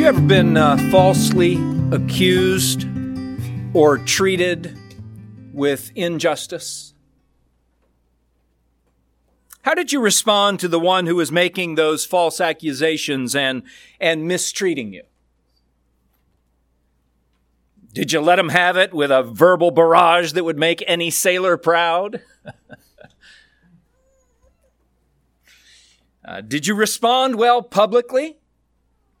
you ever been uh, falsely accused or treated with injustice? How did you respond to the one who was making those false accusations and, and mistreating you? Did you let him have it with a verbal barrage that would make any sailor proud? uh, did you respond well publicly?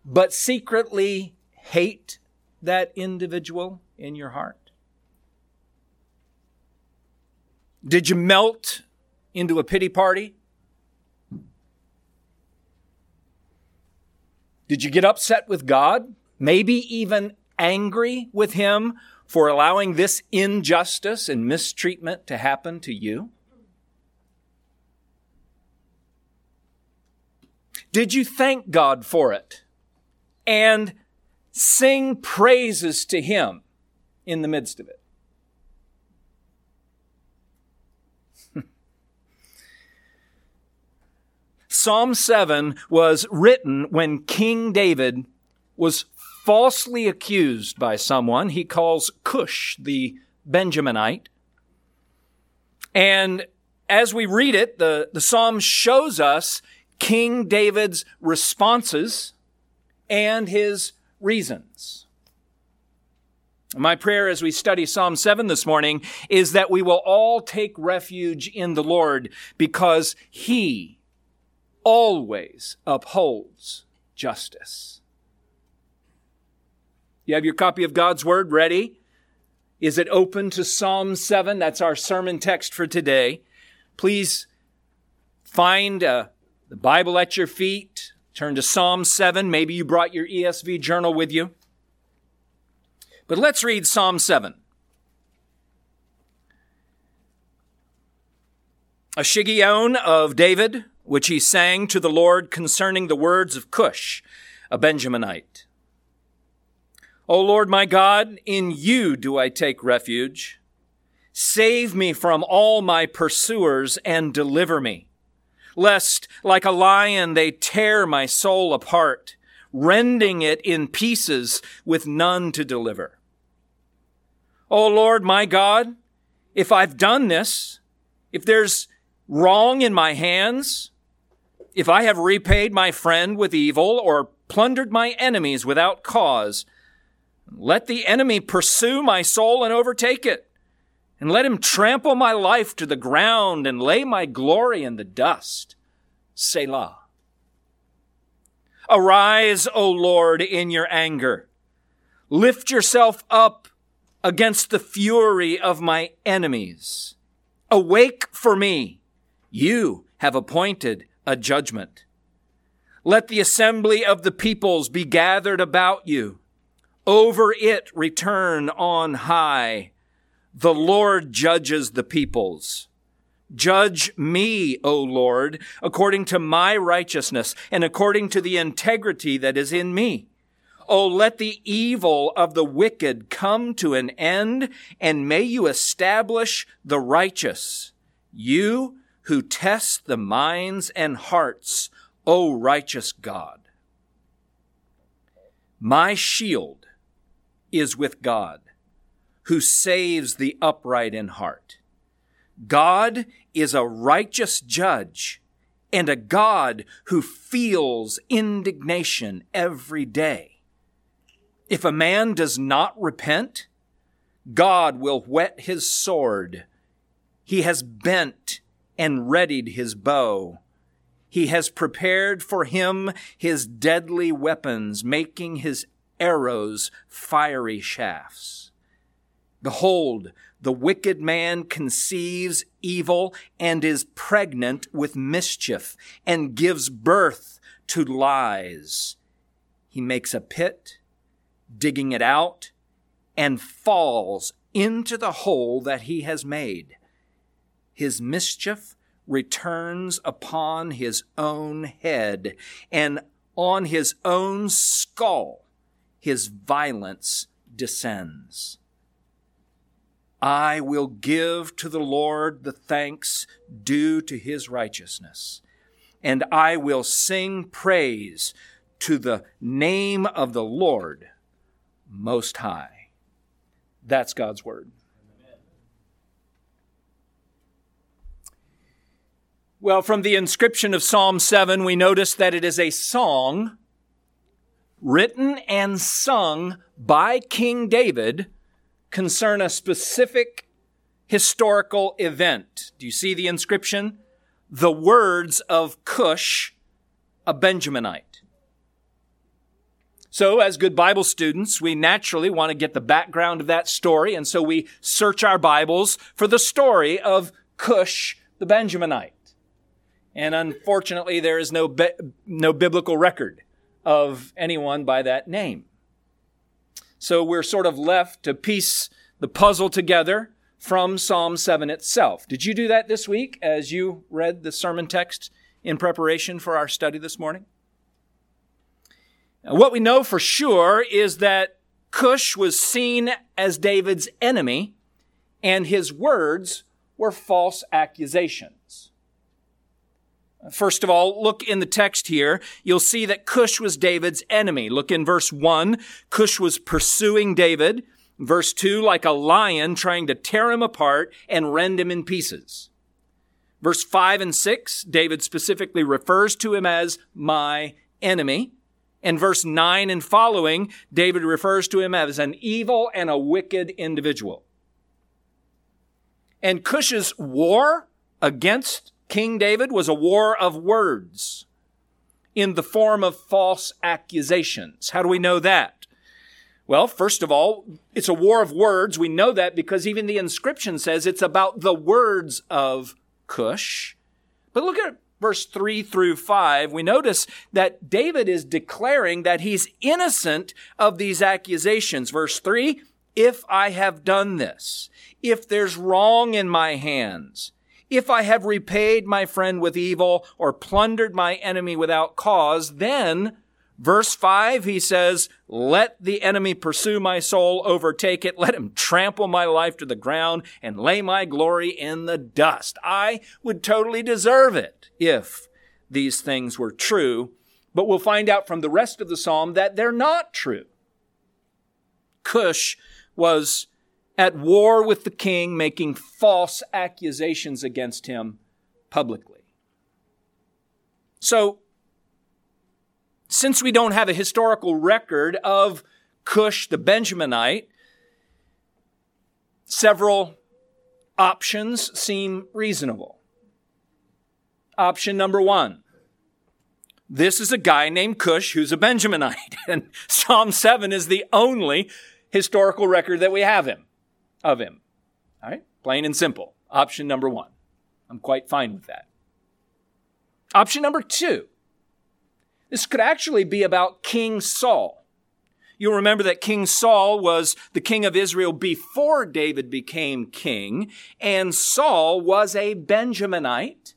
But secretly hate that individual in your heart? Did you melt into a pity party? Did you get upset with God? Maybe even angry with Him for allowing this injustice and mistreatment to happen to you? Did you thank God for it? And sing praises to Him in the midst of it. Psalm 7 was written when King David was falsely accused by someone he calls Cush, the Benjaminite. And as we read it, the, the psalm shows us King David's responses and his reasons. My prayer as we study Psalm 7 this morning is that we will all take refuge in the Lord because he always upholds justice. You have your copy of God's Word ready? Is it open to Psalm 7? That's our sermon text for today. Please find uh, the Bible at your feet, Turn to Psalm 7. Maybe you brought your ESV journal with you. But let's read Psalm 7. A Shiggaion of David, which he sang to the Lord concerning the words of Cush, a Benjaminite. O Lord my God, in you do I take refuge. Save me from all my pursuers and deliver me lest like a lion they tear my soul apart, rending it in pieces with none to deliver. O Lord my God, if I've done this, if there's wrong in my hands, if I have repaid my friend with evil or plundered my enemies without cause, let the enemy pursue my soul and overtake it and let him trample my life to the ground and lay my glory in the dust. Selah. Arise, O Lord, in your anger. Lift yourself up against the fury of my enemies. Awake for me. You have appointed a judgment. Let the assembly of the peoples be gathered about you. Over it return on high. The Lord judges the peoples. Judge me, O Lord, according to my righteousness and according to the integrity that is in me. O let the evil of the wicked come to an end, and may you establish the righteous. You who test the minds and hearts, O righteous God. My shield is with God who saves the upright in heart. God is a righteous judge and a God who feels indignation every day. If a man does not repent, God will whet his sword. He has bent and readied his bow. He has prepared for him his deadly weapons, making his arrows fiery shafts. Behold, the wicked man conceives evil and is pregnant with mischief and gives birth to lies. He makes a pit, digging it out, and falls into the hole that he has made. His mischief returns upon his own head, and on his own skull his violence descends. I will give to the Lord the thanks due to his righteousness, and I will sing praise to the name of the Lord Most High. That's God's Word. Well, from the inscription of Psalm 7, we notice that it is a song written and sung by King David concern a specific historical event. Do you see the inscription? The words of Cush, a Benjaminite. So, as good Bible students, we naturally want to get the background of that story, and so we search our Bibles for the story of Cush, the Benjaminite. And unfortunately, there is no, bi- no biblical record of anyone by that name. So we're sort of left to piece the puzzle together from Psalm 7 itself. Did you do that this week as you read the sermon text in preparation for our study this morning? Now, what we know for sure is that Cush was seen as David's enemy, and his words were false accusations. First of all, look in the text here. You'll see that Cush was David's enemy. Look in verse 1. Cush was pursuing David. Verse 2, like a lion trying to tear him apart and rend him in pieces. Verse 5 and 6, David specifically refers to him as my enemy. In verse 9 and following, David refers to him as an evil and a wicked individual. And Cush's war against King David was a war of words in the form of false accusations. How do we know that? Well, first of all, it's a war of words. We know that because even the inscription says it's about the words of Cush. But look at verse 3 through 5. We notice that David is declaring that he's innocent of these accusations. Verse 3 If I have done this, if there's wrong in my hands, if I have repaid my friend with evil or plundered my enemy without cause, then, verse 5, he says, let the enemy pursue my soul, overtake it, let him trample my life to the ground and lay my glory in the dust. I would totally deserve it if these things were true, but we'll find out from the rest of the psalm that they're not true. Cush was at war with the king, making false accusations against him publicly. So, since we don't have a historical record of Cush the Benjaminite, several options seem reasonable. Option number one. This is a guy named Cush who's a Benjaminite, and Psalm 7 is the only historical record that we have him of him. All right? Plain and simple. Option number one. I'm quite fine with that. Option number two. This could actually be about King Saul. You'll remember that King Saul was the king of Israel before David became king, and Saul was a Benjaminite,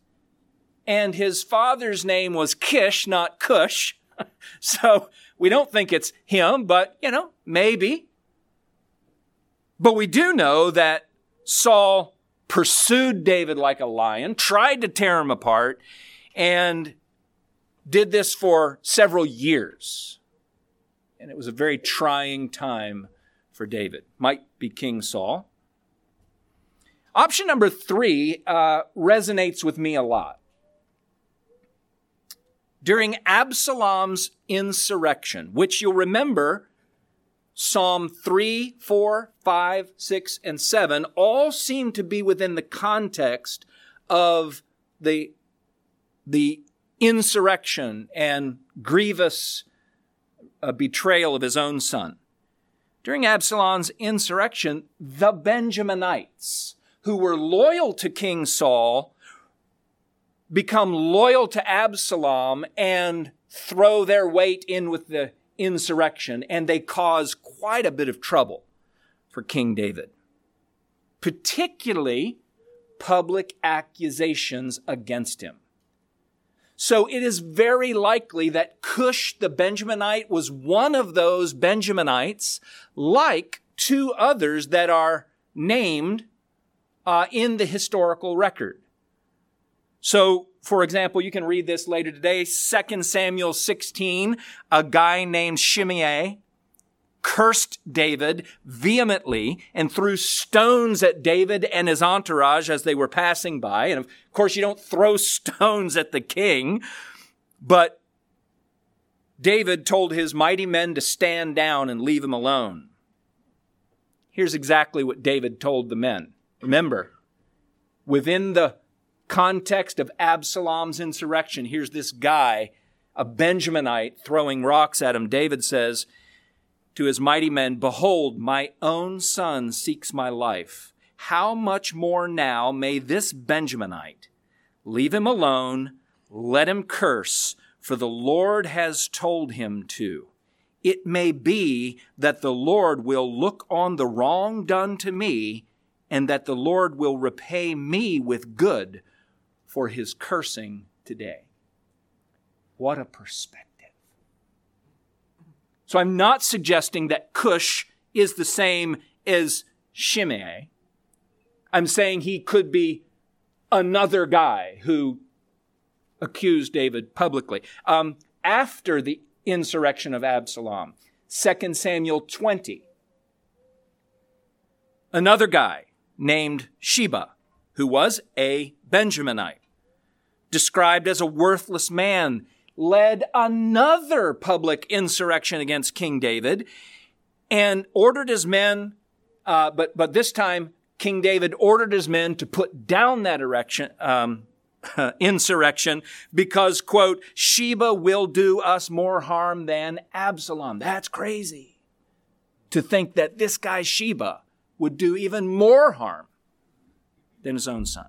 and his father's name was Kish, not Cush. so we don't think it's him, but you know, maybe. But we do know that Saul pursued David like a lion, tried to tear him apart, and did this for several years. And it was a very trying time for David. Might be King Saul. Option number three uh, resonates with me a lot. During Absalom's insurrection, which you'll remember Psalm 3, 4, 5, 6, and 7 all seem to be within the context of the, the insurrection and grievous uh, betrayal of his own son. During Absalom's insurrection, the Benjaminites, who were loyal to King Saul, become loyal to Absalom and throw their weight in with the insurrection, and they cause quite a bit of trouble for King David, particularly public accusations against him. So it is very likely that Cush the Benjaminite was one of those Benjaminites, like two others that are named uh, in the historical record. So for example, you can read this later today, 2 Samuel 16, a guy named Shimei cursed David vehemently and threw stones at David and his entourage as they were passing by. And of course, you don't throw stones at the king, but David told his mighty men to stand down and leave him alone. Here's exactly what David told the men. Remember, within the context of Absalom's insurrection, here's this guy, a Benjaminite, throwing rocks at him. David says, to his mighty men, Behold, my own son seeks my life. How much more now may this Benjaminite leave him alone, let him curse, for the Lord has told him to. It may be that the Lord will look on the wrong done to me, and that the Lord will repay me with good for his cursing today. What a perspective. So I'm not suggesting that Cush is the same as Shimei. I'm saying he could be another guy who accused David publicly. Um, after the insurrection of Absalom, 2 Samuel 20, another guy named Sheba, who was a Benjaminite, described as a worthless man led another public insurrection against King David and ordered his men, uh, but, but this time King David ordered his men to put down that erection, um, insurrection because, quote, Sheba will do us more harm than Absalom. That's crazy to think that this guy Sheba would do even more harm than his own son.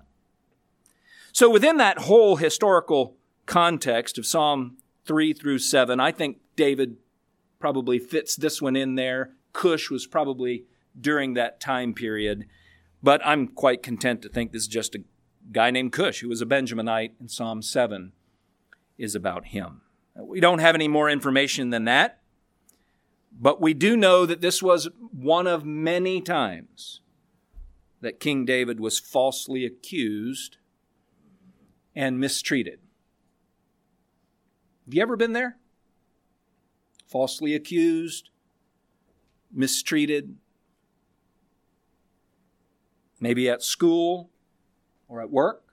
So within that whole historical context of Psalm 3 through 7. I think David probably fits this one in there. Cush was probably during that time period. But I'm quite content to think this is just a guy named Cush who was a Benjaminite, and Psalm 7 is about him. We don't have any more information than that, but we do know that this was one of many times that King David was falsely accused and mistreated. Have you ever been there? Falsely accused, mistreated, maybe at school or at work,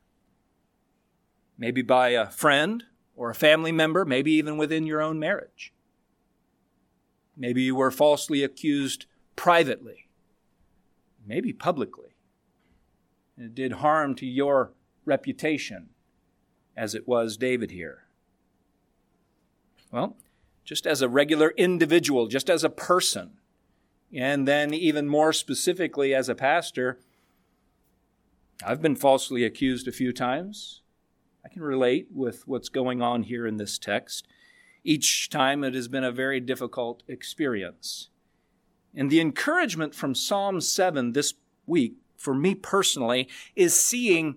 maybe by a friend or a family member, maybe even within your own marriage. Maybe you were falsely accused privately, maybe publicly. And it did harm to your reputation, as it was David here. Well, just as a regular individual, just as a person, and then even more specifically as a pastor, I've been falsely accused a few times. I can relate with what's going on here in this text. Each time it has been a very difficult experience. And the encouragement from Psalm 7 this week, for me personally, is seeing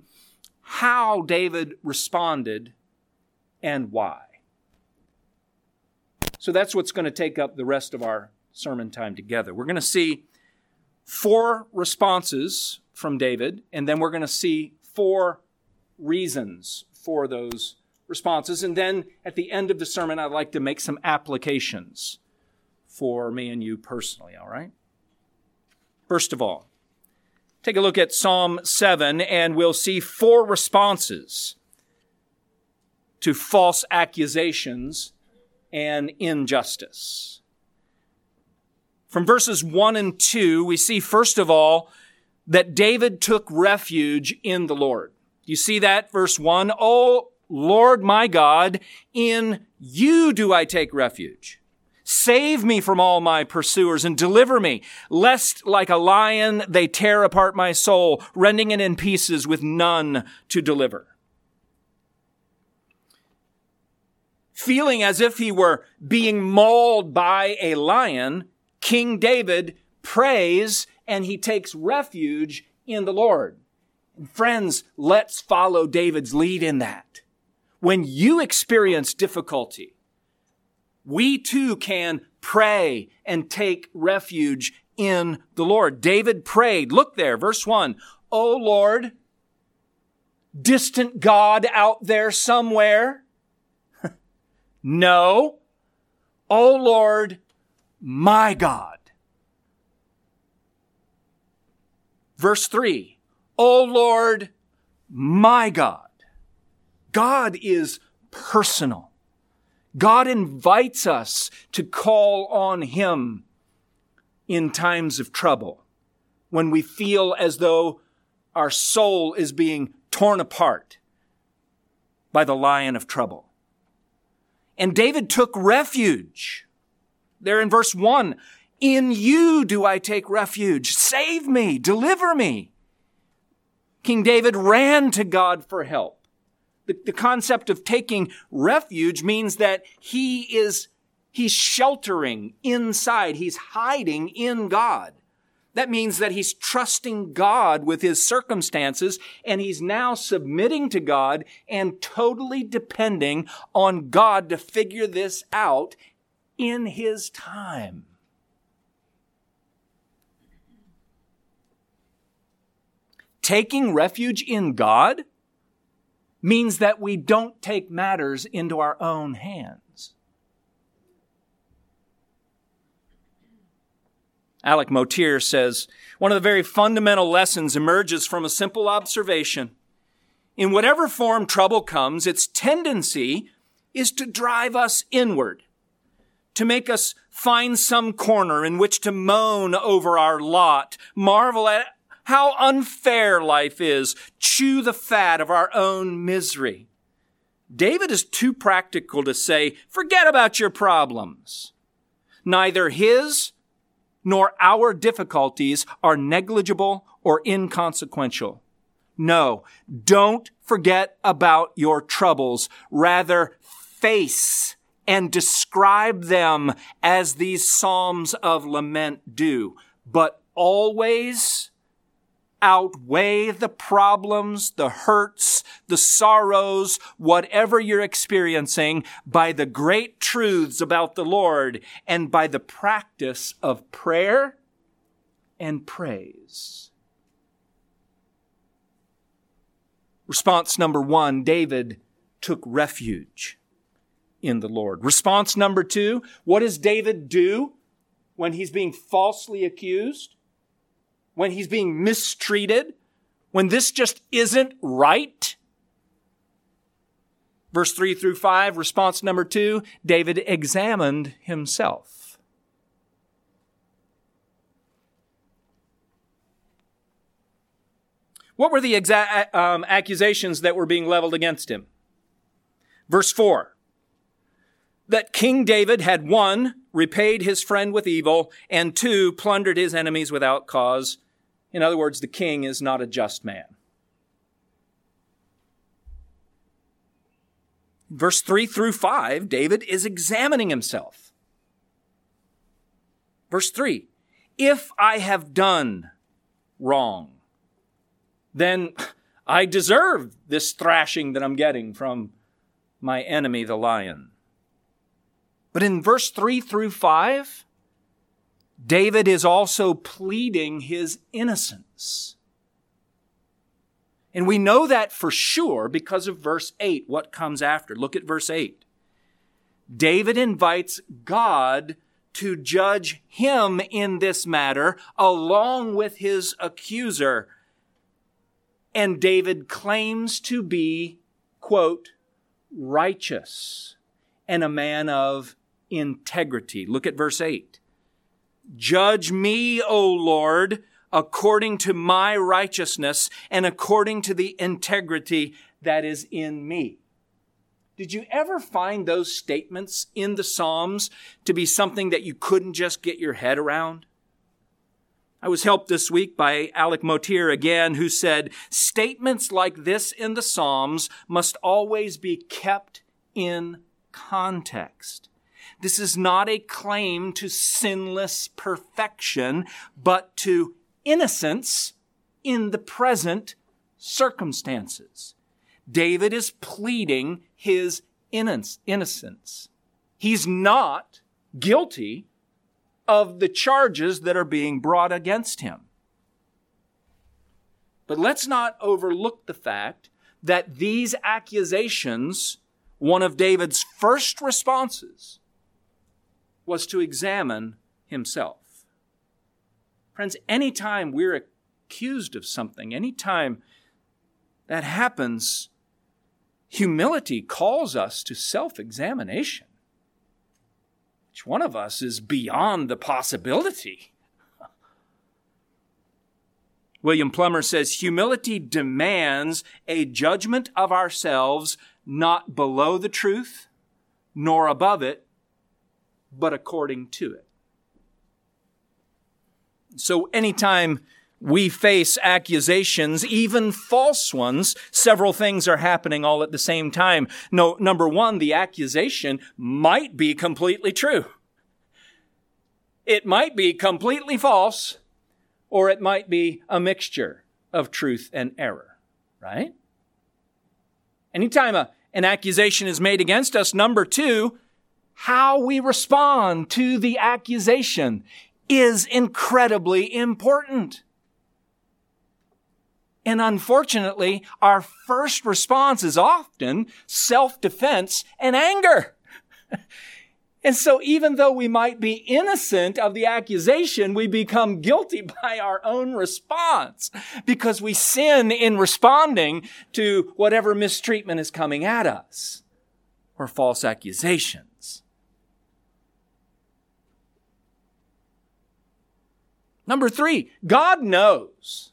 how David responded and why. So that's what's going to take up the rest of our sermon time together. We're going to see four responses from David, and then we're going to see four reasons for those responses. And then at the end of the sermon, I'd like to make some applications for me and you personally, all right? First of all, take a look at Psalm 7, and we'll see four responses to false accusations and injustice. From verses 1 and 2, we see first of all that David took refuge in the Lord. You see that? Verse 1 Oh, Lord my God, in you do I take refuge. Save me from all my pursuers and deliver me, lest like a lion they tear apart my soul, rending it in pieces with none to deliver. Feeling as if he were being mauled by a lion, King David prays and he takes refuge in the Lord. Friends, let's follow David's lead in that. When you experience difficulty, we too can pray and take refuge in the Lord. David prayed, look there, verse 1, O Lord, distant God out there somewhere? No. O Lord, my God. Verse 3 O Lord, my God. God is personal. God invites us to call on Him in times of trouble when we feel as though our soul is being torn apart by the lion of trouble. And David took refuge. There in verse 1 In you do I take refuge. Save me, deliver me. King David ran to God for help. The, the concept of taking refuge means that he is, he's sheltering inside. He's hiding in God. That means that he's trusting God with his circumstances and he's now submitting to God and totally depending on God to figure this out in his time. Taking refuge in God means that we don't take matters into our own hands. Alec Motyer says, one of the very fundamental lessons emerges from a simple observation. In whatever form trouble comes, its tendency is to drive us inward, to make us find some corner in which to moan over our lot, marvel at how unfair life is, chew the fat of our own misery. David is too practical to say, forget about your problems. Neither his nor our difficulties are negligible or inconsequential. No, don't forget about your troubles. Rather, face and describe them as these Psalms of lament do. But always outweigh the problems, the hurts, the sorrows, whatever you're experiencing by the great truths about the Lord and by the practice of prayer and praise. Response number one, David took refuge in the Lord. Response number two, what does David do when he's being falsely accused? When he's being mistreated, when this just isn't right? Verse 3 through 5, response number 2, David examined himself. What were the exa- um, accusations that were being leveled against him? Verse 4 that King David had one, repaid his friend with evil, and two, plundered his enemies without cause. In other words, the king is not a just man. Verse 3 through 5, David is examining himself. Verse 3 If I have done wrong, then I deserve this thrashing that I'm getting from my enemy, the lion. But in verse 3 through 5, David is also pleading his innocence. And we know that for sure because of verse 8, what comes after. Look at verse 8. David invites God to judge him in this matter along with his accuser. And David claims to be, quote, righteous and a man of integrity. Look at verse 8. Judge me, O Lord, according to my righteousness and according to the integrity that is in me. Did you ever find those statements in the Psalms to be something that you couldn't just get your head around? I was helped this week by Alec Motyer again, who said, statements like this in the Psalms must always be kept in context. This is not a claim to sinless perfection, but to innocence in the present circumstances. David is pleading his innocence. He's not guilty of the charges that are being brought against him. But let's not overlook the fact that these accusations, one of David's first responses, was to examine himself. Friends, anytime we're accused of something, anytime that happens, humility calls us to self examination. Each one of us is beyond the possibility. William Plumer says humility demands a judgment of ourselves not below the truth nor above it, but according to it. So anytime we face accusations, even false ones, several things are happening all at the same time. No, number one, the accusation might be completely true. It might be completely false, or it might be a mixture of truth and error, right? Anytime a, an accusation is made against us, number two, how we respond to the accusation is incredibly important. And unfortunately, our first response is often self-defense and anger. and so even though we might be innocent of the accusation, we become guilty by our own response because we sin in responding to whatever mistreatment is coming at us or false accusations. Number three, God knows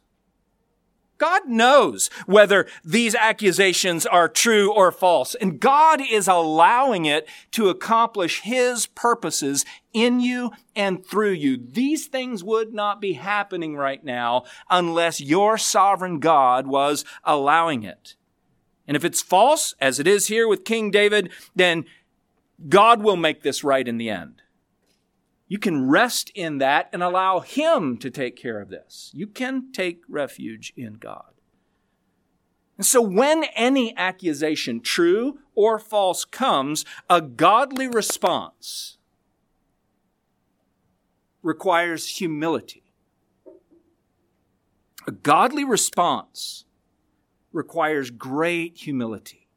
God knows whether these accusations are true or false, and God is allowing it to accomplish His purposes in you and through you. These things would not be happening right now unless your sovereign God was allowing it. And if it's false, as it is here with King David, then God will make this right in the end. You can rest in that and allow Him to take care of this. You can take refuge in God. And so when any accusation, true or false, comes, a godly response requires humility. A godly response requires great humility.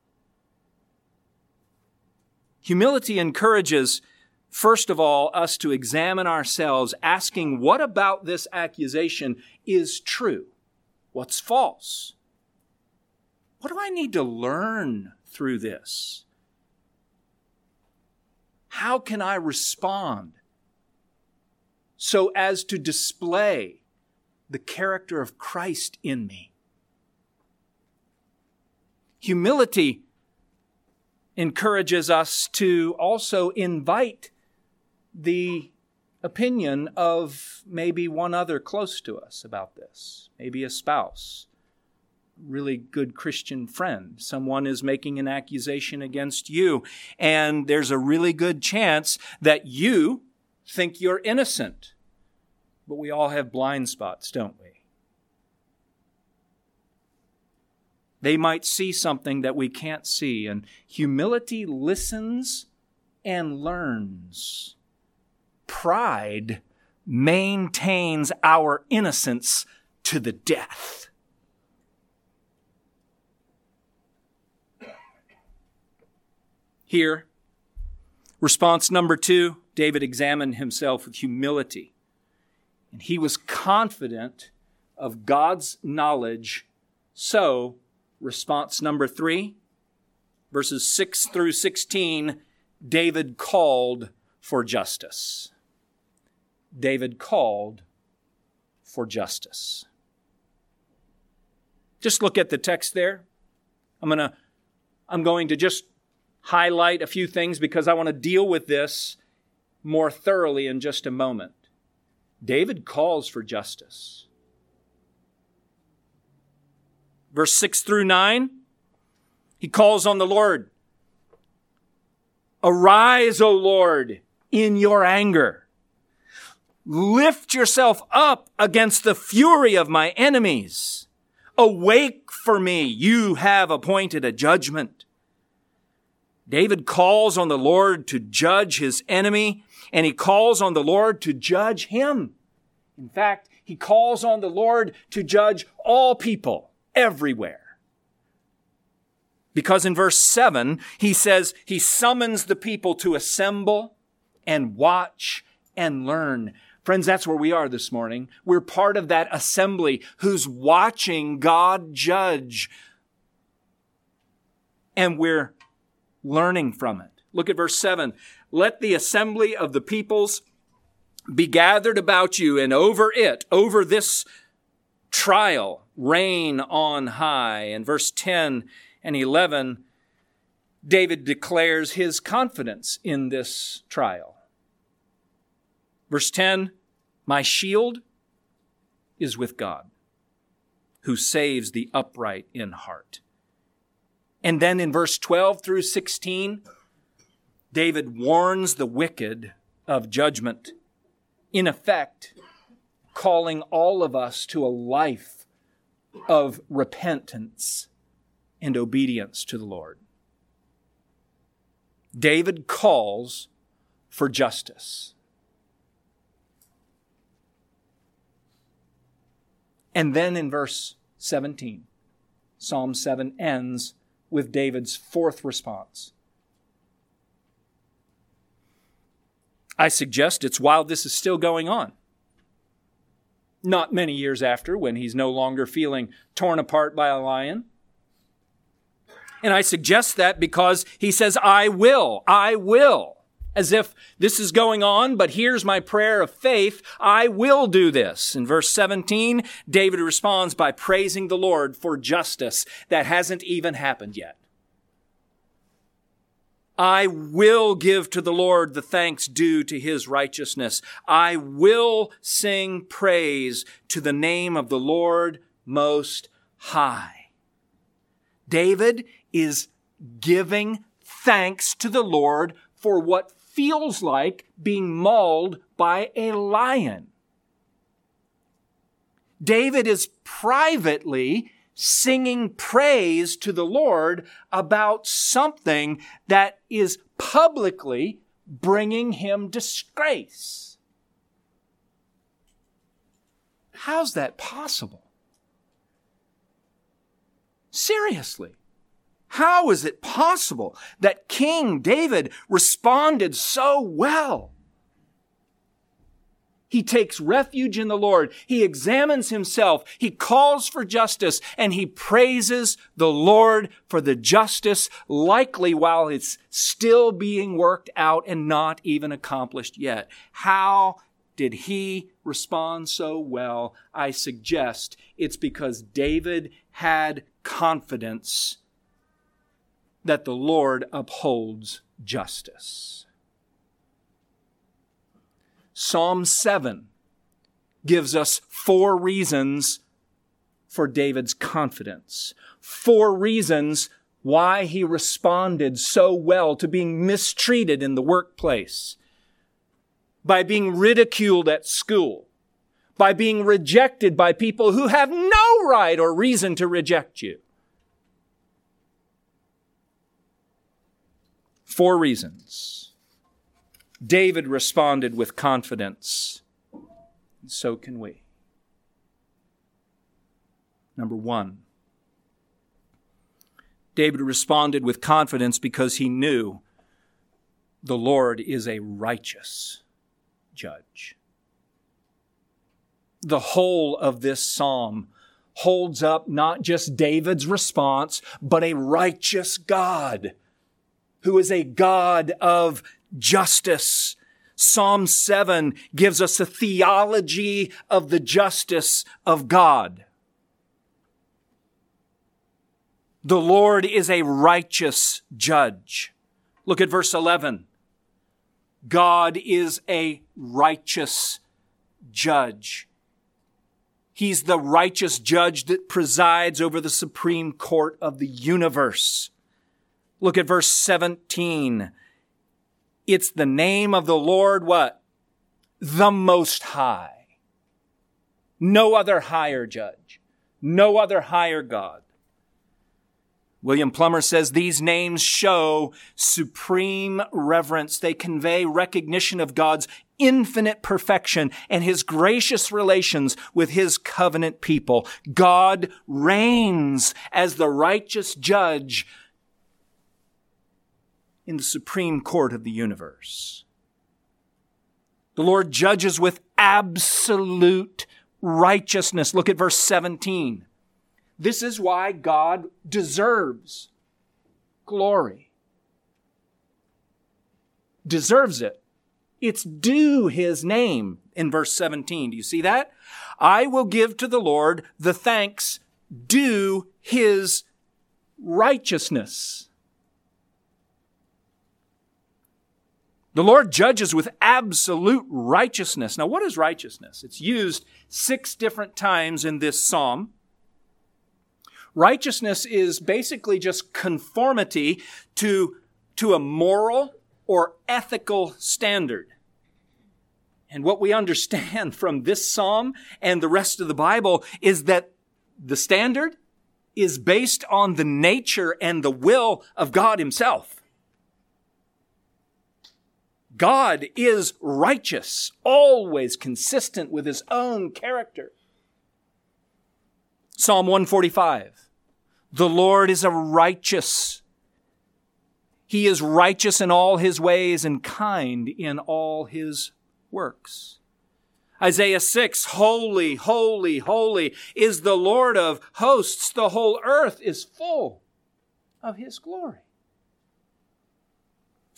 Humility encourages first of all, us to examine ourselves, asking what about this accusation is true? What's false? What do I need to learn through this? How can I respond so as to display the character of Christ in me? Humility encourages us to also invite the opinion of maybe one other close to us about this, maybe a spouse, really good Christian friend. Someone is making an accusation against you, and there's a really good chance that you think you're innocent. But we all have blind spots, don't we? They might see something that we can't see, and humility listens and learns pride maintains our innocence to the death. Here, response number two David examined himself with humility. And he was confident of God's knowledge. So, response number three, verses 6 through 16, David called for justice. David called for justice. Just look at the text there. I'm going to I'm going to just highlight a few things because I want to deal with this more thoroughly in just a moment. David calls for justice. Verse 6 through 9, he calls on the Lord. Arise, O Lord, in your anger. Lift yourself up against the fury of my enemies. Awake for me. You have appointed a judgment. David calls on the Lord to judge his enemy, and he calls on the Lord to judge him. In fact, he calls on the Lord to judge all people everywhere. Because in verse 7, he says he summons the people to assemble and watch and learn. Friends, that's where we are this morning. We're part of that assembly who's watching God judge. And we're learning from it. Look at verse 7. Let the assembly of the peoples be gathered about you, and over it, over this trial, reign on high. In verse 10 and 11, David declares his confidence in this trial. Verse 10 My shield is with God, who saves the upright in heart. And then in verse 12 through 16, David warns the wicked of judgment, in effect, calling all of us to a life of repentance and obedience to the Lord. David calls for justice. And then in verse 17, Psalm 7 ends with David's fourth response I suggest it's while this is still going on. Not many years after, when he's no longer feeling torn apart by a lion. And I suggest that because he says, I will, I will. As if this is going on, but here's my prayer of faith. I will do this. In verse 17, David responds by praising the Lord for justice that hasn't even happened yet. I will give to the Lord the thanks due to his righteousness. I will sing praise to the name of the Lord most high. David is giving thanks to the Lord for what feels like being mauled by a lion. David is privately singing praise to the Lord about something that is publicly bringing him disgrace. How's that possible? Seriously. How is it possible that King David responded so well? He takes refuge in the Lord. He examines himself. He calls for justice and he praises the Lord for the justice, likely while it's still being worked out and not even accomplished yet. How did he respond so well? I suggest it's because David had confidence that the Lord upholds justice. Psalm 7 gives us four reasons for David's confidence. Four reasons why he responded so well to being mistreated in the workplace, by being ridiculed at school, by being rejected by people who have no right or reason to reject you. Four reasons. David responded with confidence. And so can we. Number one, David responded with confidence because he knew the Lord is a righteous judge. The whole of this psalm holds up not just David's response, but a righteous God who is a God of justice. Psalm 7 gives us a theology of the justice of God. The Lord is a righteous judge. Look at verse 11. God is a righteous judge. He's the righteous judge that presides over the supreme court of the universe. Look at verse 17. It's the name of the Lord, what? The Most High. No other higher judge. No other higher God. William Plumer says these names show supreme reverence. They convey recognition of God's infinite perfection and his gracious relations with his covenant people. God reigns as the righteous judge in the supreme court of the universe. The Lord judges with absolute righteousness. Look at verse 17. This is why God deserves glory. Deserves it. It's due his name in verse 17. Do you see that? I will give to the Lord the thanks due his righteousness. The Lord judges with absolute righteousness. Now, what is righteousness? It's used six different times in this psalm. Righteousness is basically just conformity to, to a moral or ethical standard. And what we understand from this psalm and the rest of the Bible is that the standard is based on the nature and the will of God Himself. God is righteous, always consistent with his own character. Psalm 145. The Lord is a righteous. He is righteous in all his ways and kind in all his works. Isaiah 6, holy, holy, holy is the Lord of hosts. The whole earth is full of his glory.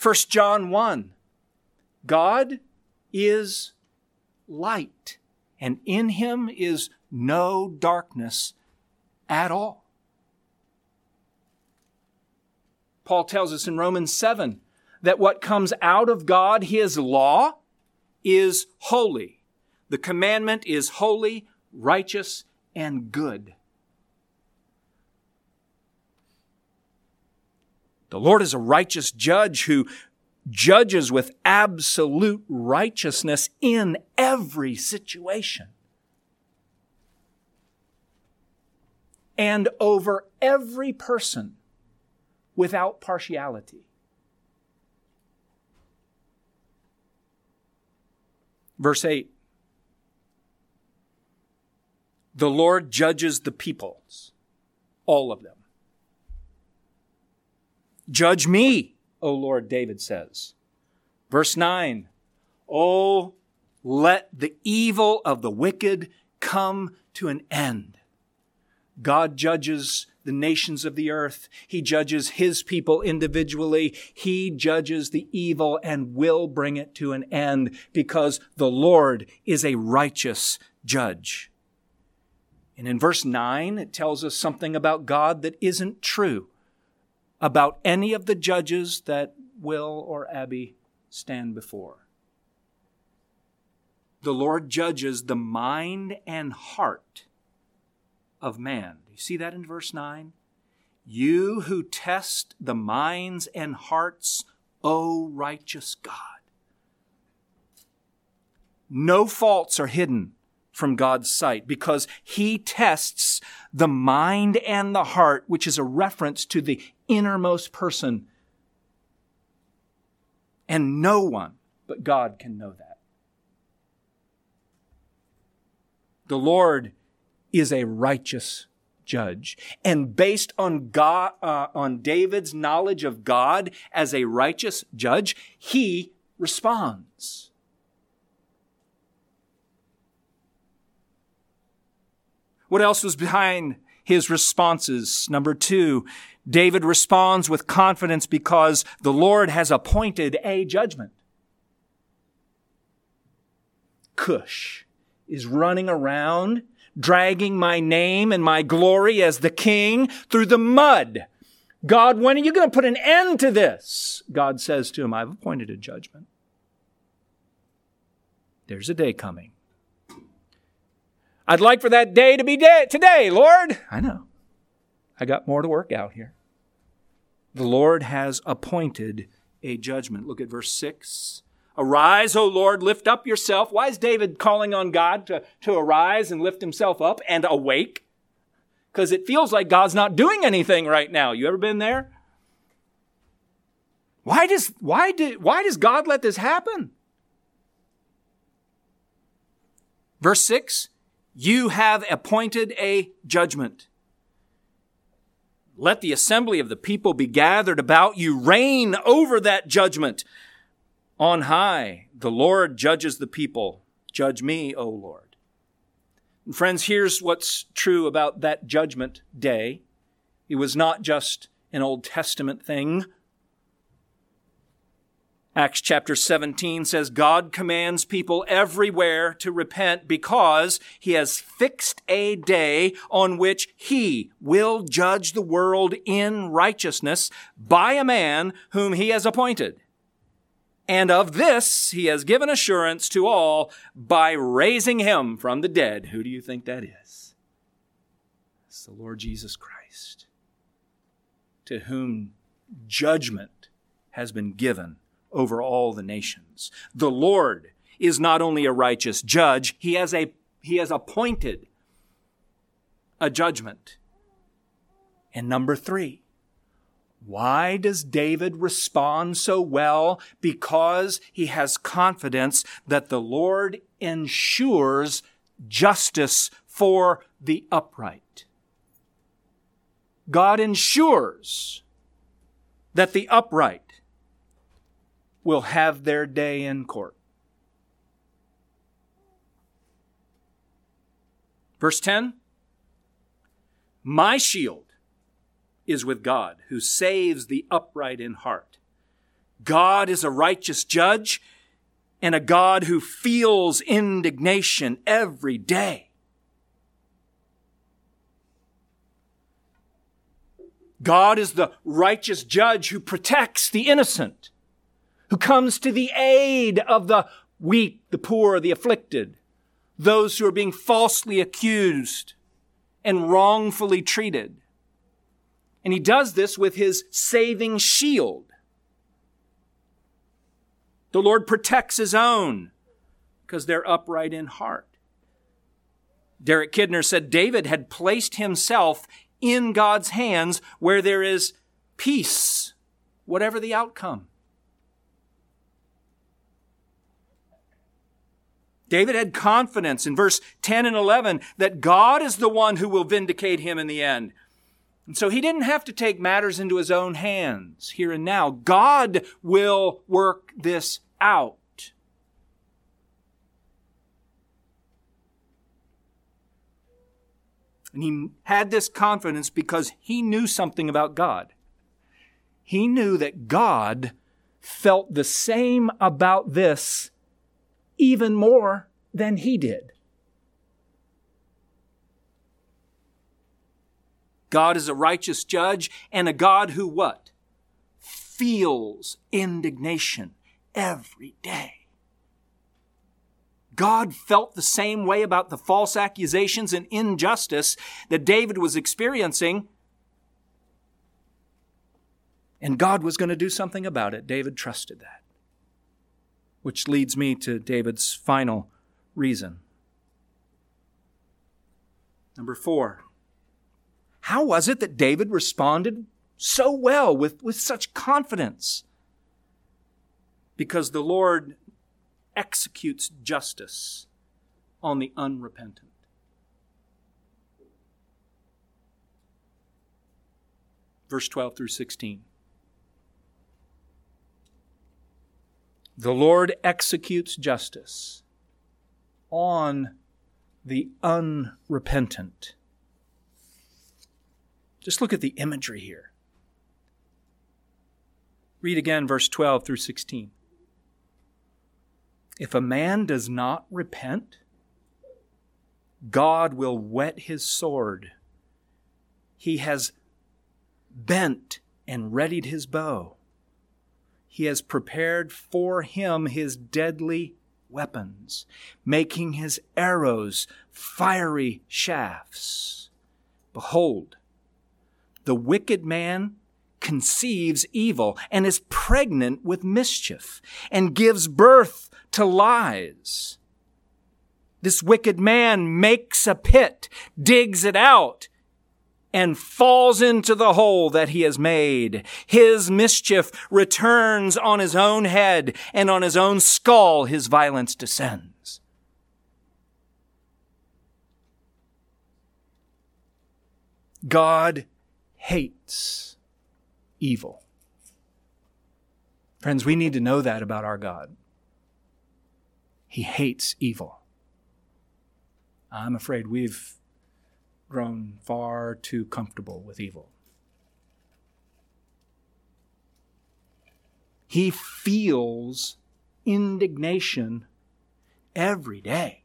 1 John 1, God is light, and in him is no darkness at all. Paul tells us in Romans 7 that what comes out of God, his law, is holy. The commandment is holy, righteous, and good. The Lord is a righteous judge who judges with absolute righteousness in every situation. And over every person without partiality. Verse 8 The Lord judges the peoples, all of them. Judge me, O Lord, David says. Verse 9, Oh, let the evil of the wicked come to an end. God judges the nations of the earth. He judges his people individually. He judges the evil and will bring it to an end because the Lord is a righteous judge. And in verse 9, it tells us something about God that isn't true about any of the judges that Will or Abby stand before. The Lord judges the mind and heart of man. You see that in verse 9? You who test the minds and hearts, O righteous God. No faults are hidden from God's sight because he tests the mind and the heart, which is a reference to the innermost person. And no one but God can know that. The Lord is a righteous judge. And based on God, uh, on David's knowledge of God as a righteous judge, he responds. What else was behind his responses? Number two, David responds with confidence because the Lord has appointed a judgment. Cush is running around, dragging my name and my glory as the king through the mud. God, when are you going to put an end to this? God says to him, I've appointed a judgment. There's a day coming I'd like for that day to be day, today, Lord. I know. I got more to work out here. The Lord has appointed a judgment. Look at verse 6. Arise, O Lord, lift up yourself. Why is David calling on God to, to arise and lift himself up and awake? Because it feels like God's not doing anything right now. You ever been there? Why does, why, did, why does God let this happen? Verse 6 you have appointed a judgment. Let the assembly of the people be gathered about you. Reign over that judgment. On high, the Lord judges the people. Judge me, O Lord. And friends, here's what's true about that judgment day. It was not just an Old Testament thing. Acts chapter 17 says God commands people everywhere to repent because he has fixed a day on which he will judge the world in righteousness by a man whom he has appointed. And of this he has given assurance to all by raising him from the dead. Who do you think that is? It's the Lord Jesus Christ, to whom judgment has been given over all the nations. The Lord is not only a righteous judge, he has a he has appointed a judgment. And number 3, why does David respond so well? Because he has confidence that the Lord ensures justice for the upright. God ensures that the upright will have their day in court. Verse 10 My shield is with God, who saves the upright in heart. God is a righteous judge and a God who feels indignation every day. God is the righteous judge who protects the innocent who comes to the aid of the weak, the poor, the afflicted, those who are being falsely accused and wrongfully treated. And he does this with his saving shield. The Lord protects his own because they're upright in heart. Derek Kidner said David had placed himself in God's hands where there is peace, whatever the outcome. David had confidence in verse 10 and 11 that God is the one who will vindicate him in the end. And so he didn't have to take matters into his own hands here and now. God will work this out. And he had this confidence because he knew something about God. He knew that God felt the same about this even more than he did. God is a righteous judge and a God who what? Feels indignation every day. God felt the same way about the false accusations and injustice that David was experiencing. And God was going to do something about it. David trusted that which leads me to David's final reason. Number four, how was it that David responded so well with, with such confidence? Because the Lord executes justice on the unrepentant. Verse 12 through 16. The Lord executes justice on the unrepentant. Just look at the imagery here. Read again verse 12 through 16. If a man does not repent, God will whet his sword. He has bent and readied his bow he has prepared for him his deadly weapons, making his arrows fiery shafts. Behold, the wicked man conceives evil and is pregnant with mischief and gives birth to lies. This wicked man makes a pit, digs it out, and falls into the hole that he has made. His mischief returns on his own head, and on his own skull his violence descends. God hates evil. Friends, we need to know that about our God. He hates evil. I'm afraid we've grown far too comfortable with evil. He feels indignation every day.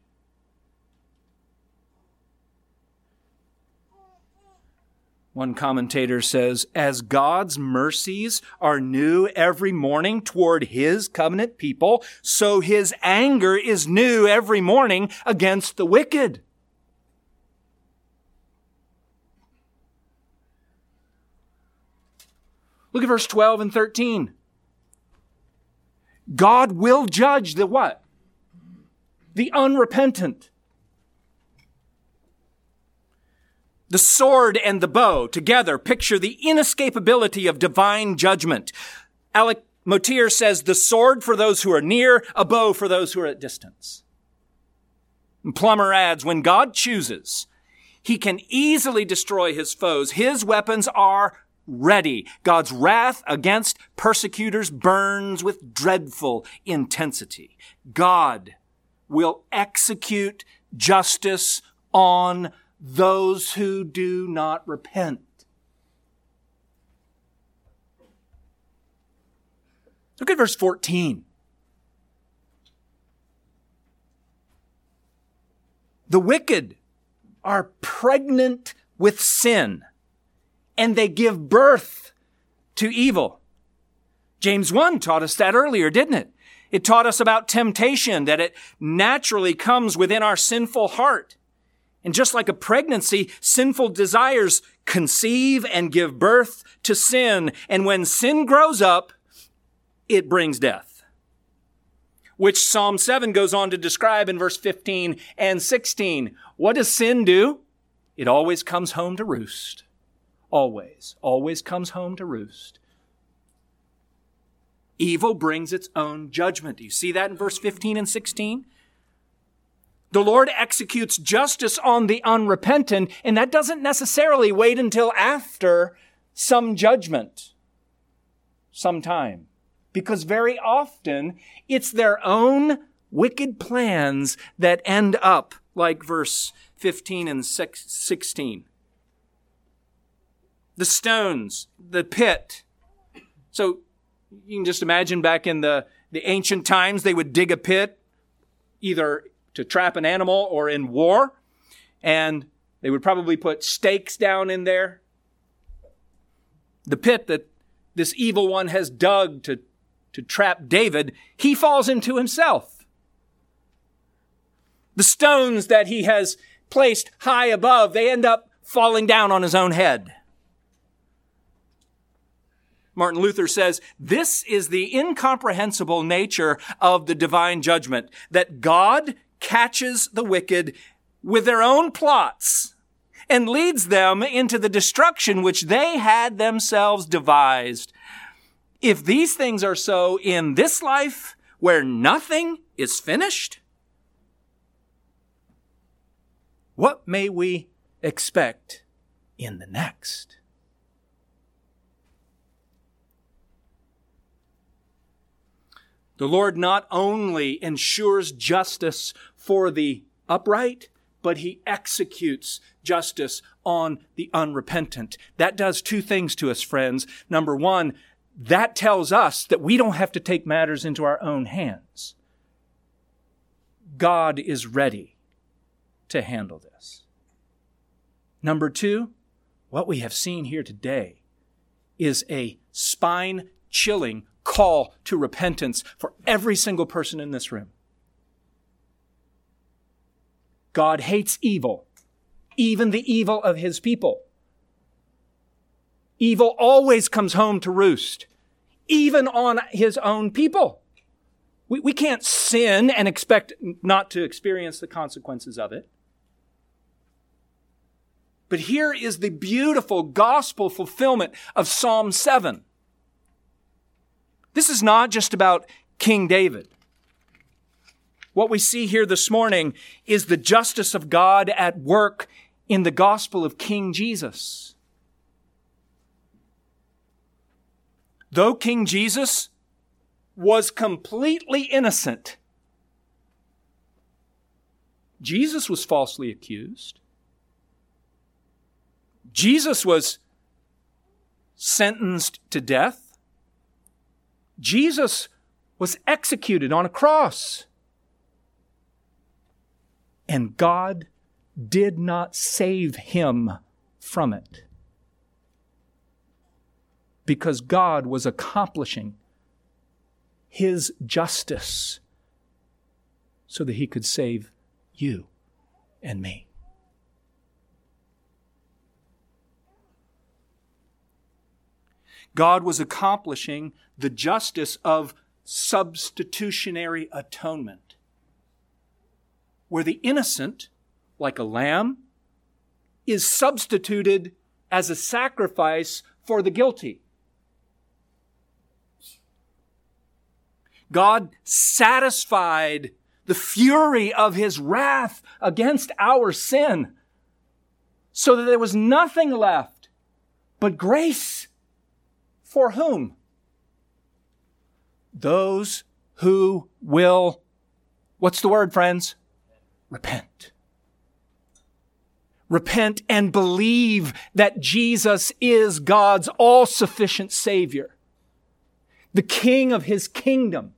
One commentator says, as God's mercies are new every morning toward his covenant people, so his anger is new every morning against the wicked. Look at verse 12 and 13. God will judge the what? The unrepentant. The sword and the bow together picture the inescapability of divine judgment. Alec Motyer says the sword for those who are near, a bow for those who are at distance. And Plumer adds, when God chooses, he can easily destroy his foes. His weapons are ready. God's wrath against persecutors burns with dreadful intensity. God will execute justice on those who do not repent. Look at verse 14. The wicked are pregnant with sin and they give birth to evil. James 1 taught us that earlier, didn't it? It taught us about temptation, that it naturally comes within our sinful heart. And just like a pregnancy, sinful desires conceive and give birth to sin. And when sin grows up, it brings death. Which Psalm 7 goes on to describe in verse 15 and 16. What does sin do? It always comes home to roost. Always, always comes home to roost. Evil brings its own judgment. Do you see that in verse 15 and 16? The Lord executes justice on the unrepentant, and that doesn't necessarily wait until after some judgment, some time. Because very often it's their own wicked plans that end up like verse 15 and 16. The stones, the pit. So you can just imagine back in the, the ancient times, they would dig a pit either to trap an animal or in war. And they would probably put stakes down in there. The pit that this evil one has dug to, to trap David, he falls into himself. The stones that he has placed high above, they end up falling down on his own head. Martin Luther says, this is the incomprehensible nature of the divine judgment, that God catches the wicked with their own plots and leads them into the destruction which they had themselves devised. If these things are so in this life where nothing is finished, what may we expect in the next? The Lord not only ensures justice for the upright, but he executes justice on the unrepentant. That does two things to us, friends. Number one, that tells us that we don't have to take matters into our own hands. God is ready to handle this. Number two, what we have seen here today is a spine chilling call to repentance for every single person in this room. God hates evil, even the evil of his people. Evil always comes home to roost, even on his own people. We, we can't sin and expect not to experience the consequences of it. But here is the beautiful gospel fulfillment of Psalm 7. This is not just about King David. What we see here this morning is the justice of God at work in the gospel of King Jesus. Though King Jesus was completely innocent, Jesus was falsely accused. Jesus was sentenced to death. Jesus was executed on a cross. And God did not save him from it. Because God was accomplishing his justice so that he could save you and me. God was accomplishing the justice of substitutionary atonement, where the innocent, like a lamb, is substituted as a sacrifice for the guilty. God satisfied the fury of his wrath against our sin so that there was nothing left but grace for whom? Those who will, what's the word, friends? Repent. Repent and believe that Jesus is God's all sufficient Savior, the King of His kingdom,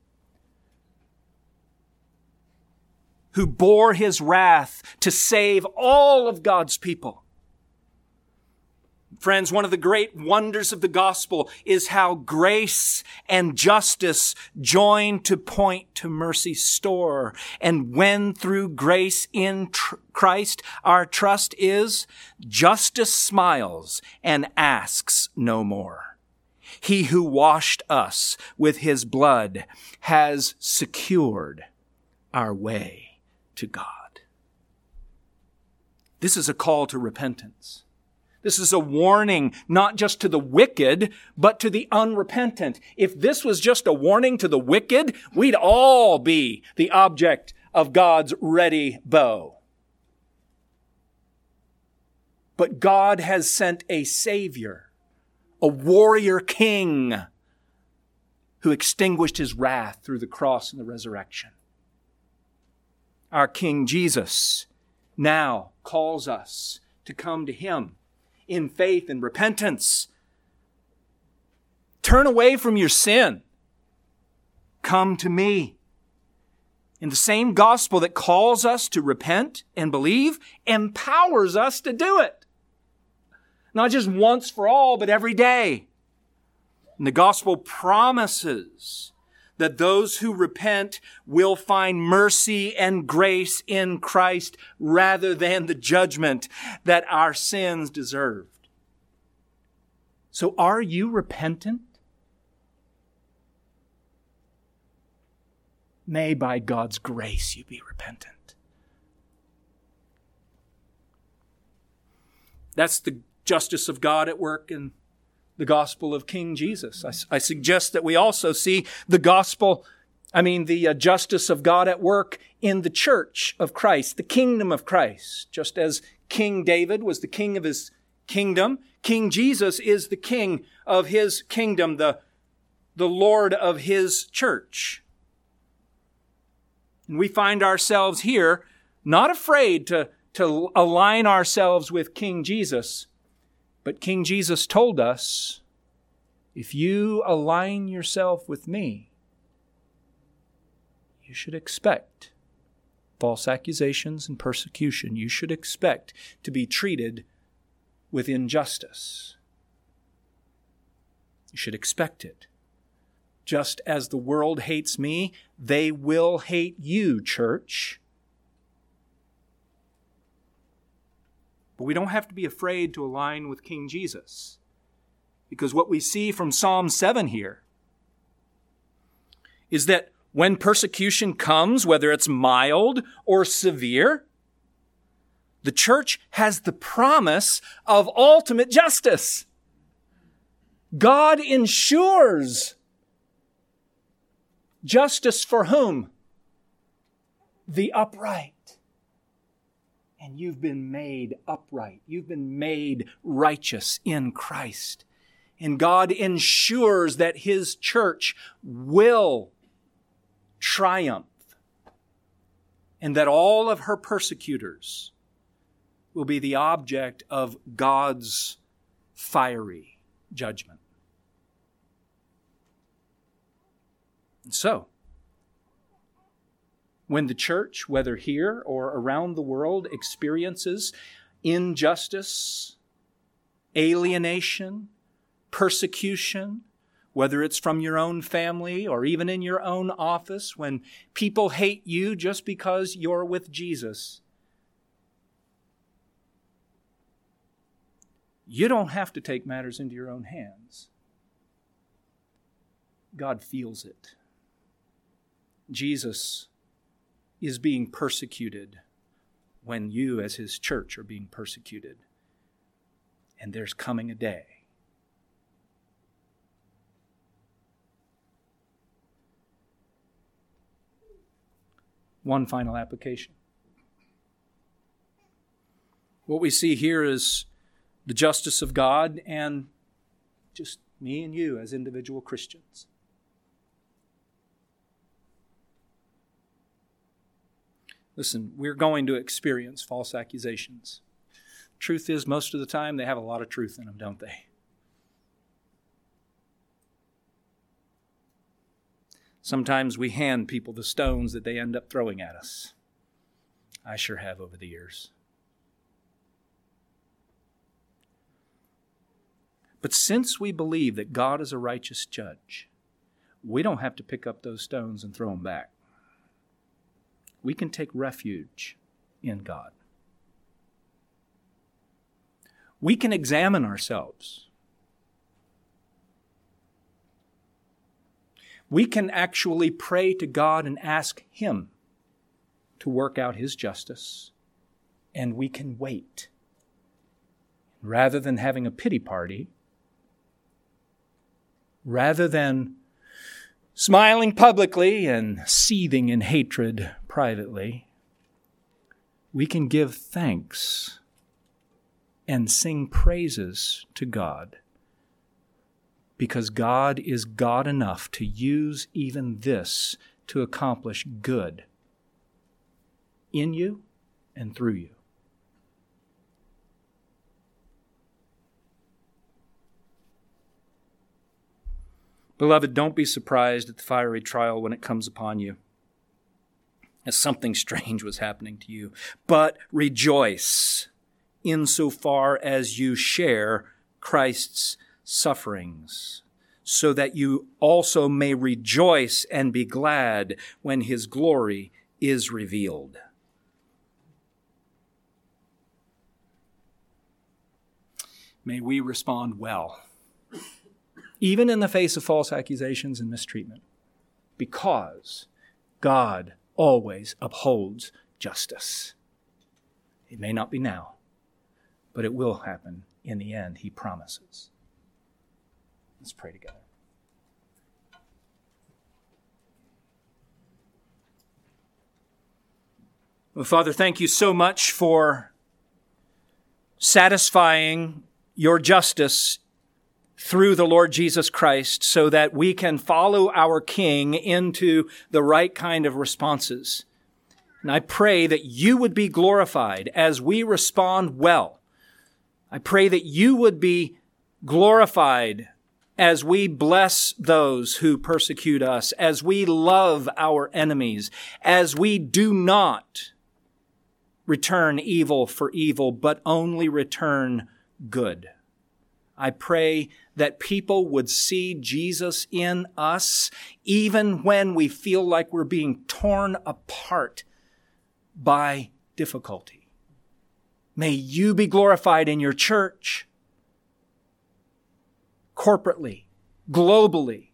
who bore His wrath to save all of God's people. Friends, one of the great wonders of the gospel is how grace and justice join to point to mercy's store. And when through grace in tr- Christ our trust is, justice smiles and asks no more. He who washed us with his blood has secured our way to God. This is a call to repentance. This is a warning not just to the wicked, but to the unrepentant. If this was just a warning to the wicked, we'd all be the object of God's ready bow. But God has sent a Savior, a warrior king, who extinguished his wrath through the cross and the resurrection. Our King Jesus now calls us to come to him in faith and repentance. Turn away from your sin. Come to me. And the same gospel that calls us to repent and believe, empowers us to do it. Not just once for all, but every day. And the gospel promises that those who repent will find mercy and grace in Christ rather than the judgment that our sins deserved. So are you repentant? May by God's grace you be repentant. That's the justice of God at work in the gospel of King Jesus. I, I suggest that we also see the gospel, I mean, the uh, justice of God at work in the church of Christ, the kingdom of Christ. Just as King David was the king of his kingdom, King Jesus is the king of his kingdom, the, the Lord of his church. And we find ourselves here not afraid to, to align ourselves with King Jesus but King Jesus told us if you align yourself with me, you should expect false accusations and persecution. You should expect to be treated with injustice. You should expect it. Just as the world hates me, they will hate you, church. But we don't have to be afraid to align with King Jesus. Because what we see from Psalm 7 here is that when persecution comes, whether it's mild or severe, the church has the promise of ultimate justice. God ensures justice for whom? The upright and you've been made upright. You've been made righteous in Christ. And God ensures that His church will triumph and that all of her persecutors will be the object of God's fiery judgment. And so, when the church, whether here or around the world, experiences injustice, alienation, persecution, whether it's from your own family or even in your own office, when people hate you just because you're with Jesus, you don't have to take matters into your own hands. God feels it. Jesus is being persecuted when you, as his church, are being persecuted. And there's coming a day. One final application. What we see here is the justice of God and just me and you as individual Christians. Listen, we're going to experience false accusations. Truth is, most of the time, they have a lot of truth in them, don't they? Sometimes we hand people the stones that they end up throwing at us. I sure have over the years. But since we believe that God is a righteous judge, we don't have to pick up those stones and throw them back we can take refuge in God. We can examine ourselves. We can actually pray to God and ask Him to work out His justice, and we can wait. Rather than having a pity party, rather than smiling publicly and seething in hatred privately, we can give thanks and sing praises to God because God is God enough to use even this to accomplish good in you and through you. Beloved, don't be surprised at the fiery trial when it comes upon you, as something strange was happening to you. But rejoice insofar as you share Christ's sufferings, so that you also may rejoice and be glad when his glory is revealed. May we respond well even in the face of false accusations and mistreatment, because God always upholds justice. It may not be now, but it will happen in the end, he promises. Let's pray together. Well, Father, thank you so much for satisfying your justice through the Lord Jesus Christ so that we can follow our King into the right kind of responses. And I pray that you would be glorified as we respond well. I pray that you would be glorified as we bless those who persecute us, as we love our enemies, as we do not return evil for evil, but only return good. I pray that people would see Jesus in us even when we feel like we're being torn apart by difficulty. May you be glorified in your church, corporately, globally,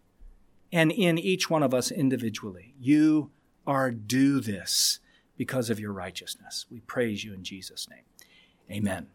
and in each one of us individually. You are due this because of your righteousness. We praise you in Jesus' name. Amen.